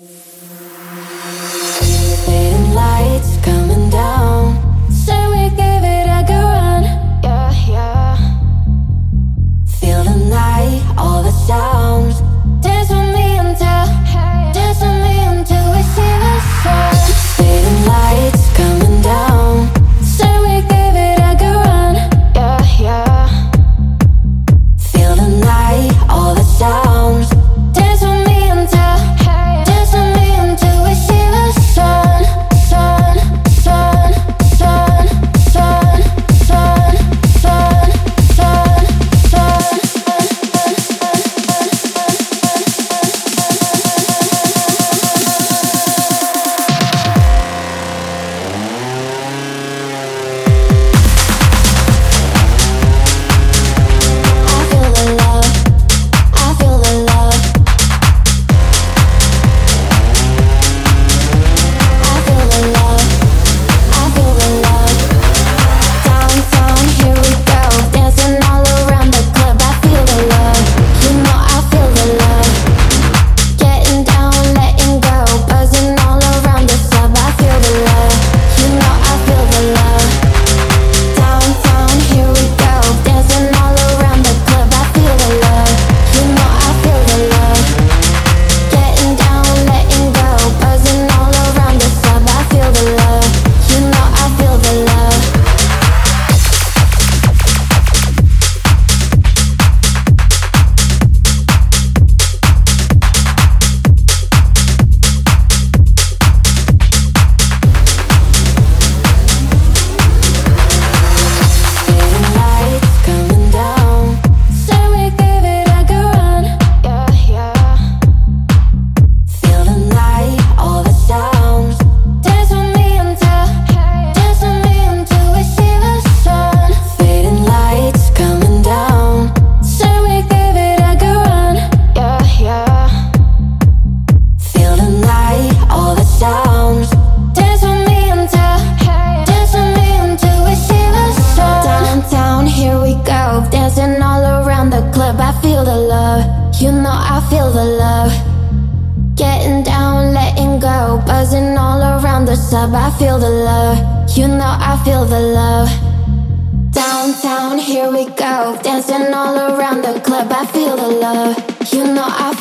You I feel the love. Getting down, letting go. Buzzing all around the sub. I feel the love. You know I feel the love. Downtown, here we go. Dancing all around the club. I feel the love. You know I